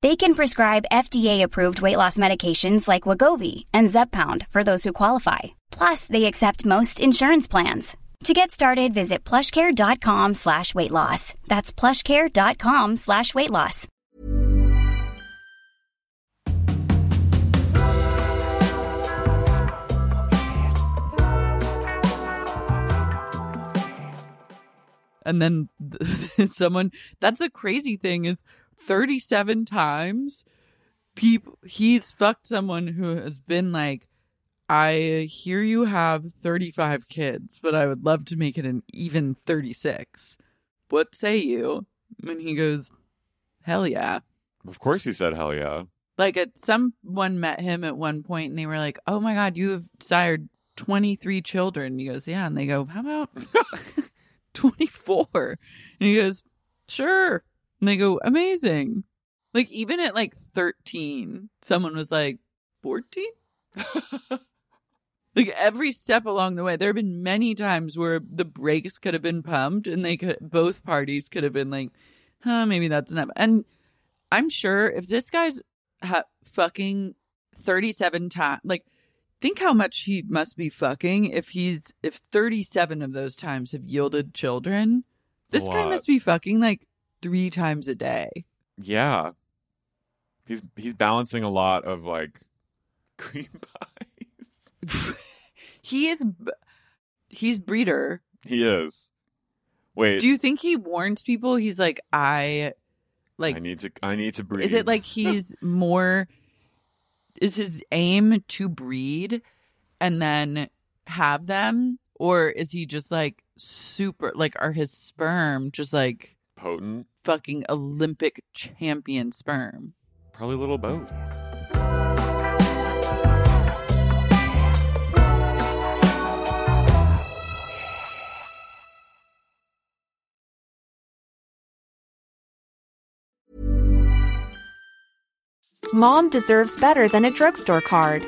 They can prescribe FDA-approved weight loss medications like Wegovy and Zepbound for those who qualify. Plus, they accept most insurance plans. To get started, visit plushcare.com slash weight loss. That's plushcare.com slash weight loss. And then someone, that's the crazy thing is 37 times people, he's fucked someone who has been like, I hear you have 35 kids, but I would love to make it an even 36. What say you? And he goes, Hell yeah. Of course he said hell yeah. Like, at, someone met him at one point and they were like, Oh my God, you have sired 23 children. He goes, Yeah. And they go, How about 24? And he goes, Sure. And they go, Amazing. Like, even at like 13, someone was like, 14? like every step along the way there have been many times where the brakes could have been pumped and they could both parties could have been like huh maybe that's enough and i'm sure if this guy's ha- fucking 37 times like think how much he must be fucking if he's if 37 of those times have yielded children this guy must be fucking like three times a day Yeah. He's he's balancing a lot of like cream pies. he is he's breeder He is. Wait. do you think he warns people he's like i like I need to I need to breathe. Is it like he's more? Is his aim to breed and then have them, or is he just like super? Like, are his sperm just like potent? fucking Olympic champion sperm? Probably a little both. Mom deserves better than a drugstore card.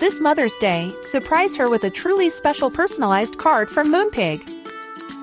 This Mother's Day, surprise her with a truly special personalized card from Moonpig.